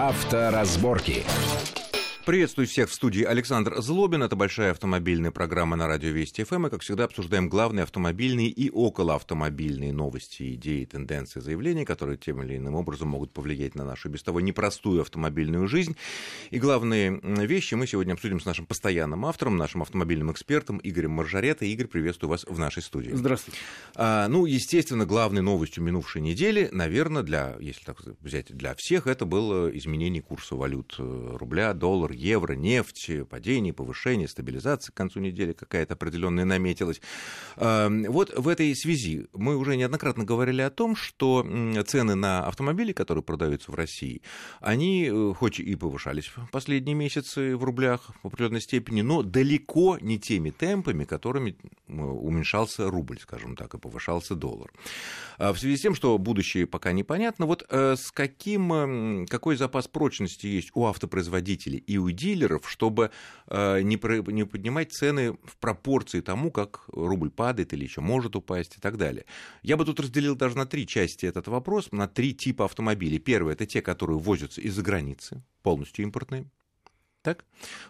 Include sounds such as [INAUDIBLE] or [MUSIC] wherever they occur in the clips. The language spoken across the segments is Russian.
Авторазборки. Приветствую всех в студии Александр Злобин. Это большая автомобильная программа на радио Вести ФМ. И, как всегда, обсуждаем главные автомобильные и околоавтомобильные новости, идеи, тенденции, заявления, которые тем или иным образом могут повлиять на нашу без того непростую автомобильную жизнь. И главные вещи мы сегодня обсудим с нашим постоянным автором, нашим автомобильным экспертом Игорем Маржарета. Игорь, приветствую вас в нашей студии. Здравствуйте. А, ну, естественно, главной новостью минувшей недели, наверное, для, если так взять, для всех, это было изменение курса валют э, рубля, доллар, доллар, евро, нефть, падение, повышение, стабилизация к концу недели какая-то определенная наметилась. Эм, вот в этой связи мы уже неоднократно говорили о том, что цены на автомобили, которые продаются в России, они э, хоть и повышались в последние месяцы в рублях в определенной степени, но далеко не теми темпами, которыми уменьшался рубль, скажем так, и повышался доллар. А в связи с тем, что будущее пока непонятно, вот э, с каким, какой запас прочности есть у автопроизводителей и у дилеров, чтобы э, не, не поднимать цены в пропорции тому, как рубль падает или еще может упасть и так далее. Я бы тут разделил даже на три части этот вопрос, на три типа автомобилей. Первое – это те, которые возятся из-за границы, полностью импортные. Так?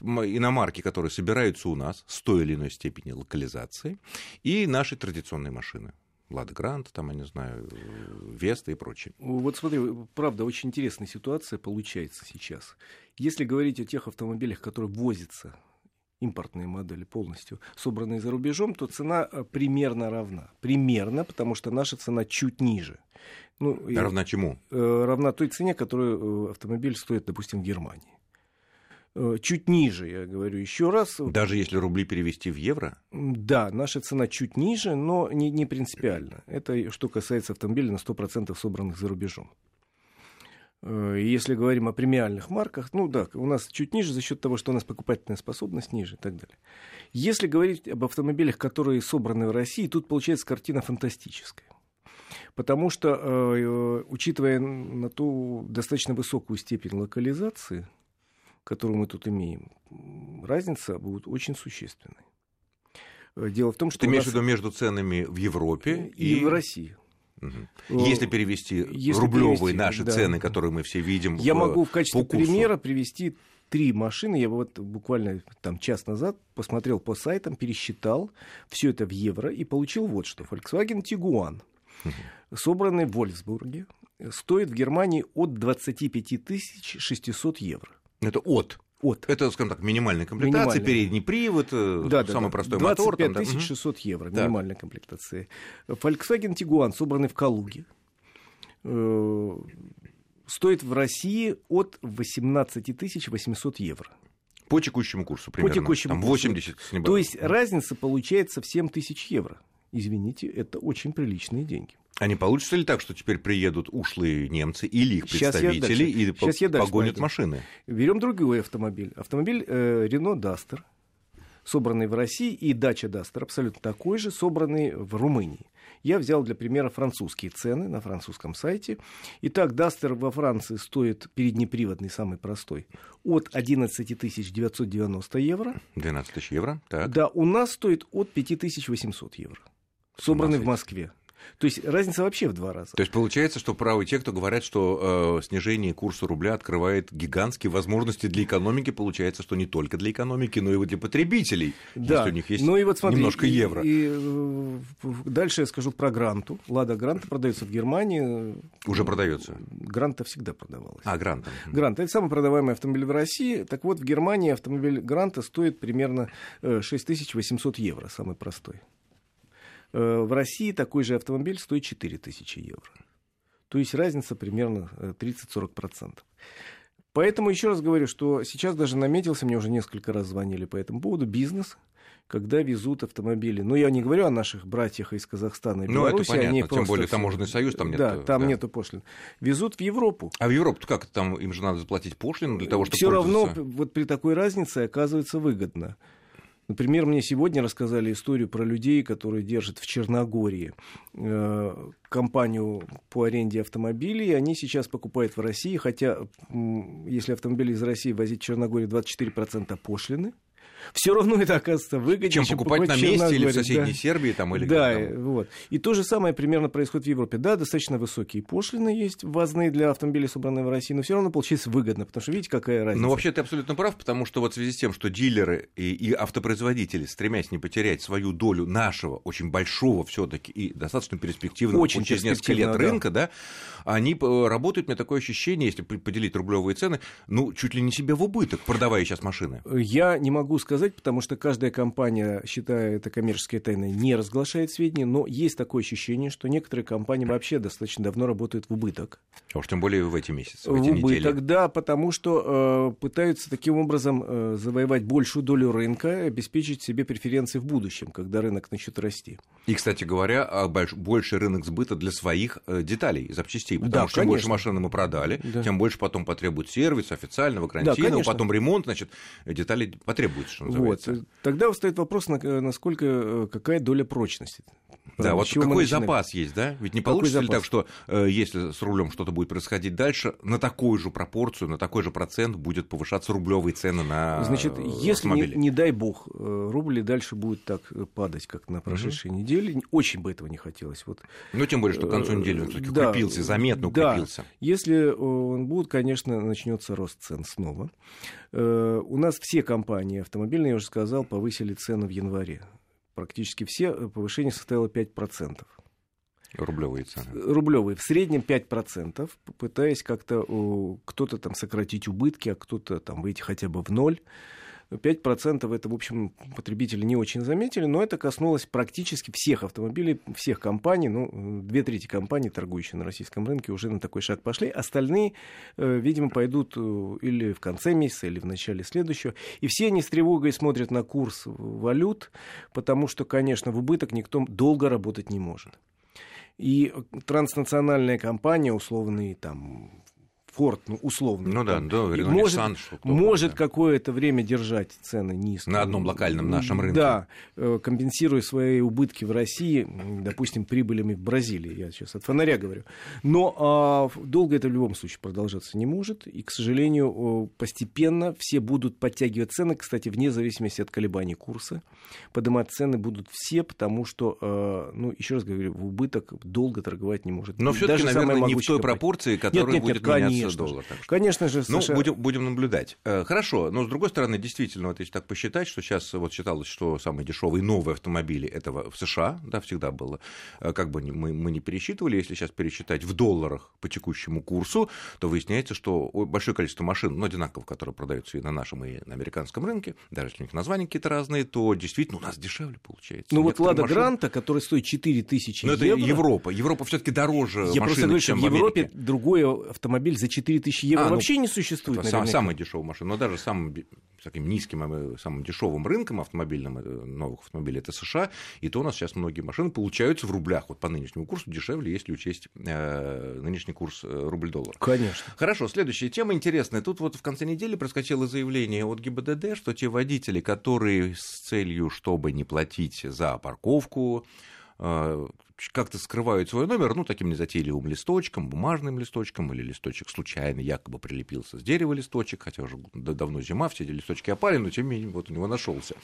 Иномарки, которые собираются у нас с той или иной степени локализации, и наши традиционные машины. Лада Грант, там, я не знаю, Веста и прочее. Вот смотри, правда, очень интересная ситуация получается сейчас. Если говорить о тех автомобилях, которые возятся импортные модели полностью собранные за рубежом, то цена э, примерно равна. Примерно, потому что наша цена чуть ниже. Ну, равна чему? Э, равна той цене, которую э, автомобиль стоит, допустим, в Германии. Э, чуть ниже, я говорю еще раз. Даже если рубли перевести в евро? Да, наша цена чуть ниже, но не, не принципиально. Это что касается автомобилей на 100% собранных за рубежом. Э, если говорим о премиальных марках, ну да, у нас чуть ниже за счет того, что у нас покупательная способность ниже и так далее. Если говорить об автомобилях, которые собраны в России, тут получается картина фантастическая. Потому что, э, учитывая на ту достаточно высокую степень локализации, которую мы тут имеем, разница будет очень существенной. Э, дело в том, что... Ты имеешь в виду между ценами в Европе и, и в России. Угу. Если перевести Если рублевые перевести, наши да. цены, которые мы все видим. Я в, могу в качестве примера привести три машины. Я вот буквально там час назад посмотрел по сайтам, пересчитал все это в евро и получил вот что. Volkswagen Tiguan, угу. собранный в Вольсбурге, стоит в Германии от 25 600 евро. Это от. От. Это, скажем так, минимальная комплектация, минимальная. передний привод, э, да, самый да, простой 25 мотор. 25 600 евро, да. минимальная комплектация. Volkswagen Tiguan, собранный в Калуге, э, стоит в России от 18 800 евро. По текущему курсу примерно. По текущему Там 80 курсу. с небольшим. То есть разница получается в 7 тысяч евро. Извините, это очень приличные деньги. А не получится ли так, что теперь приедут ушлые немцы или их представители и Сейчас я погонят машины? Берем другой автомобиль. Автомобиль э, Renault Duster, собранный в России, и дача Duster абсолютно такой же, собранный в Румынии. Я взял для примера французские цены на французском сайте. Итак, Duster во Франции стоит переднеприводный, самый простой, от 11 990 евро. 12 тысяч евро, так. Да, у нас стоит от 5800 евро. Собранный в Москве. То есть разница вообще в два раза. То есть получается, что правы те, кто говорят, что э, снижение курса рубля открывает гигантские возможности для экономики. Получается, что не только для экономики, но и для потребителей. Да. Если у них есть ну, и вот смотри, немножко евро. И, и, э, дальше я скажу про гранту. Лада Гранта продается в Германии. Уже продается. Гранта всегда продавалась. А, Гранта. Гранта. Это самый продаваемый автомобиль в России. Так вот, в Германии автомобиль Гранта стоит примерно 6800 э, евро, самый простой. Э, в России такой же автомобиль стоит 4000 евро. То есть разница примерно 30-40%. Э, Поэтому еще раз говорю, что сейчас даже наметился, мне уже несколько раз звонили по этому поводу, бизнес, когда везут автомобили. Ну, я не говорю о наших братьях из Казахстана и Беларуси. Ну, это понятно, тем более таможенный союз там нет. Да, там да. нету пошлин. Везут в Европу. А в Европу как? Там им же надо заплатить пошлину для того, чтобы Все равно вот при такой разнице оказывается выгодно. Например, мне сегодня рассказали историю про людей, которые держат в Черногории э, компанию по аренде автомобилей. Они сейчас покупают в России, хотя если автомобили из России возить в Черногорию 24% пошлины, все равно это оказывается выгоднее, чем, чем покупать, покупать на месте или в соседней да. Сербии там, или Да, вот. И то же самое примерно происходит в Европе. Да, достаточно высокие пошлины есть, ввозные для автомобилей, собранные в России, но все равно получается выгодно, потому что видите, какая разница. Ну, вообще, ты абсолютно прав, потому что вот в связи с тем, что дилеры и, и автопроизводители, стремясь не потерять свою долю нашего, очень большого все таки и достаточно перспективного очень через несколько лет да. рынка, да, они работают, у меня такое ощущение, если поделить рублевые цены, ну, чуть ли не себе в убыток, продавая сейчас машины. Я не могу сказать, потому что каждая компания, считая это коммерческой тайной, не разглашает сведения, но есть такое ощущение, что некоторые компании вообще достаточно давно работают в убыток. А уж тем более в эти месяцы, в, в эти убыток, недели. да, потому что э, пытаются таким образом э, завоевать большую долю рынка, обеспечить себе преференции в будущем, когда рынок начнет расти. И, кстати говоря, а больш, больше рынок сбыта для своих э, деталей, запчастей, потому да, что чем больше машин мы продали, да. тем больше потом потребует сервис официального, гарантийного, да, потом ремонт, значит, детали потребуются, называется. Вот. Тогда встает вопрос, насколько, э, какая доля прочности. Да, вот какой запас есть, да? Ведь не какой получится запас? ли так, что э, если с рулем что-то будет происходить дальше, на такую же пропорцию, на такой же процент будет повышаться рублевые цены на Значит, если, не, не дай бог, э, рубль и дальше будет так падать, как на прошедшей угу. неделе, очень бы этого не хотелось. Вот. Ну, тем более, что к концу недели он все-таки да, укрепился, заметно укрепился. Да. Если он будет, конечно, начнется рост цен снова. У нас все компании автомобильные, я уже сказал, повысили цены в январе практически все, э, повышение составило 5%. Рублевые цены. Рублевые. В среднем 5%, пытаясь как-то кто-то там сократить убытки, а кто-то там выйти хотя бы в ноль. 5% это, в общем, потребители не очень заметили, но это коснулось практически всех автомобилей, всех компаний. Ну, две трети компаний, торгующие на российском рынке, уже на такой шаг пошли. Остальные, э, видимо, пойдут э, или в конце месяца, или в начале следующего. И все они с тревогой смотрят на курс валют, потому что, конечно, в убыток никто долго работать не может. И транснациональная компания, условные там Форд, ну, условно. Ну да, да, может, может да. какое-то время держать цены низкие. На одном локальном нашем рынке. Да, э, компенсируя свои убытки в России, допустим, прибылями в Бразилии, я сейчас от фонаря говорю. Но а, долго это в любом случае продолжаться не может, и, к сожалению, постепенно все будут подтягивать цены, кстати, вне зависимости от колебаний курса. Поднимать цены будут все, потому что, а, ну, еще раз говорю, в убыток долго торговать не может. Но все-таки, наверное, не в той пропорции, которая нет, нет, будет нет, меняться конечно доллар. Так что... Конечно же, США... Ну, будем, будем наблюдать. Э, хорошо, но с другой стороны, действительно, вот если так посчитать, что сейчас вот считалось, что самые дешевые новые автомобили это в США, да, всегда было, э, как бы мы, мы не пересчитывали, если сейчас пересчитать в долларах по текущему курсу, то выясняется, что большое количество машин, ну, одинаковых, которые продаются и на нашем, и на американском рынке, даже если у них названия какие-то разные, то действительно у нас дешевле получается. Ну, вот Лада машин... Гранта, который стоит 4 тысячи евро... это Европа. Европа все таки дороже Я машины, просто говорю, чем в Европе другой автомобиль за 4000 евро а, ну, вообще не существует. Это сам, самая дешевая машина, но даже самым таким низким, э, самым дешевым рынком автомобильным э, новых автомобилей это США, и то у нас сейчас многие машины получаются в рублях, вот по нынешнему курсу дешевле, если учесть э, нынешний курс э, рубль-доллар. Конечно. Хорошо, следующая тема интересная. Тут вот в конце недели проскочило заявление от ГИБДД, что те водители, которые с целью, чтобы не платить за парковку, как-то скрывают свой номер, ну, таким незатейливым листочком, бумажным листочком, или листочек случайно якобы прилепился с дерева листочек, хотя уже давно зима, все эти листочки опали, но тем не менее вот у него нашелся.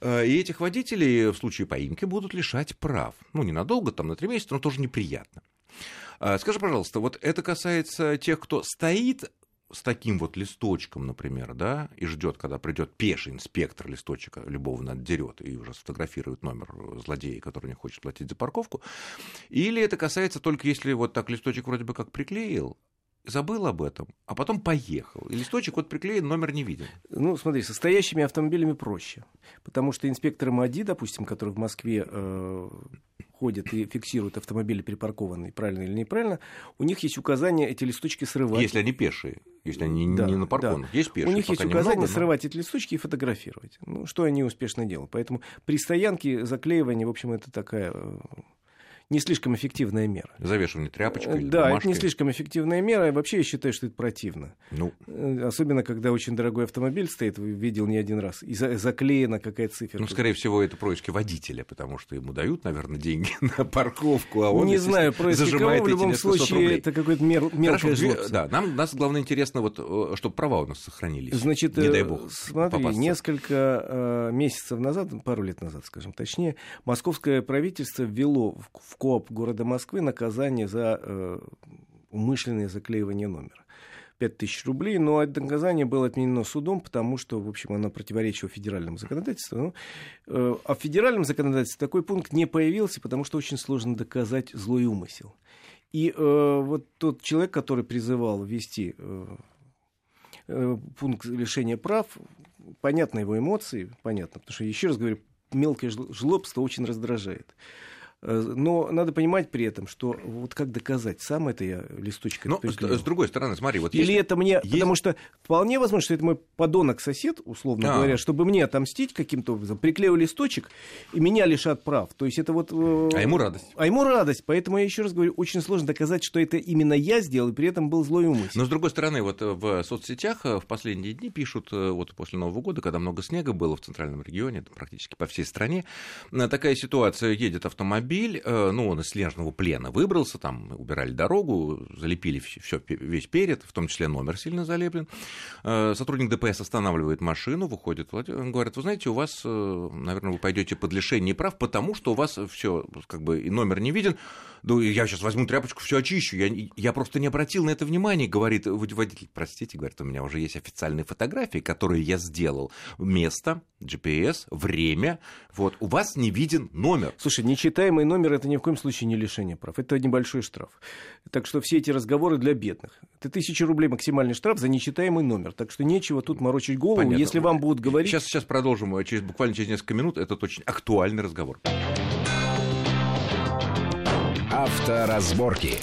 Э, и этих водителей в случае поимки будут лишать прав. Ну, ненадолго, там на три месяца, но тоже неприятно. Э, скажи, пожалуйста, вот это касается тех, кто стоит с таким вот листочком, например, да, и ждет, когда придет пеший инспектор листочка любовно отдерет и уже сфотографирует номер злодея, который не хочет платить за парковку, или это касается только если вот так листочек вроде бы как приклеил, забыл об этом, а потом поехал. И листочек вот приклеен, номер не виден. Ну, смотри, со стоящими автомобилями проще. Потому что инспекторы МАДИ, допустим, которые в Москве э, ходят и фиксируют автомобили припаркованные, правильно или неправильно, у них есть указание эти листочки срывать. Если они пешие, если они да, не на парковках. Да. Есть пешие, У них есть указание немного, срывать но... эти листочки и фотографировать. Ну, что они успешно делают. Поэтому при стоянке заклеивание, в общем, это такая э, не слишком эффективная мера. Завешивание тряпочкой или Да, бумажкой. это не слишком эффективная мера, и вообще я считаю, что это противно. Ну, Э, Особенно, когда очень дорогой автомобиль стоит, видел не один раз, и за- заклеена какая-то цифра. ну, скорее всего, это происки водителя, потому что ему дают, наверное, деньги [LAUGHS] на парковку, а он, не знаю, происки кого, зажимает в эти любом случае рублей. это какое-то мер, мелкое Хорошо, да, нам, нас главное интересно, вот, э, чтобы права у нас сохранились. Значит, не дай э, бог смотри, попасться. несколько месяцев назад, пару лет назад, скажем точнее, московское правительство ввело в, в КОАП города Москвы наказание за э, умышленное заклеивание номера. 5000 рублей, но это наказание было отменено судом, потому что, в общем, оно противоречило федеральному законодательству. Ну, э, а в федеральном законодательстве такой пункт не появился, потому что очень сложно доказать злой умысел. И э, вот тот человек, который призывал ввести э, э, пункт лишения прав, понятны его эмоции, понятно, потому что, еще раз говорю, мелкое жл- жлобство очень раздражает. Э, Но надо понимать при этом, что вот как доказать, сам это я листочкой Но с, приклеил. с другой стороны, смотри, вот Или если- это мне, есть- потому что вполне возможно, что это мой подонок-сосед, условно А. говоря, чтобы мне отомстить каким-то образом, приклеил листочек, и меня лишат прав. То есть это вот... э, А ему радость. А ему радость. Поэтому я еще раз говорю, очень сложно доказать, что это именно я сделал, и при этом был злой умысел. Но с другой стороны, вот э, в соцсетях в последние дни пишут, вот после Нового года, когда много снега было в центральном регионе, практически по всей стране, такая ситуация, едет автомобиль, э, ну, он из снежного плена выбрался, там убирали дорогу, залепили все, весь перед, в том числе номер сильно залеплен. Э, Сотрудник ДПС останавливает машину, выходит, он говорит, вы знаете, у вас, э, наверное, вы пойдете под лишение прав, потому что у вас все, как бы, и номер не виден, да я сейчас возьму тряпочку, все очищу. Я, я просто не обратил на это внимания, говорит водитель. Простите, говорит, у меня уже есть официальные фотографии, которые я сделал. Место, GPS, время. Вот, у вас не виден номер. Слушай, нечитаемый номер это ни в коем случае не лишение прав. Это небольшой штраф. Так что все эти разговоры для бедных. Это тысяча рублей максимальный штраф за нечитаемый номер. Так что нечего тут морочить голову. Понятно. Если вам будут говорить... Сейчас, сейчас продолжим э, через, буквально через несколько минут. Это очень актуальный разговор. Авторазборки.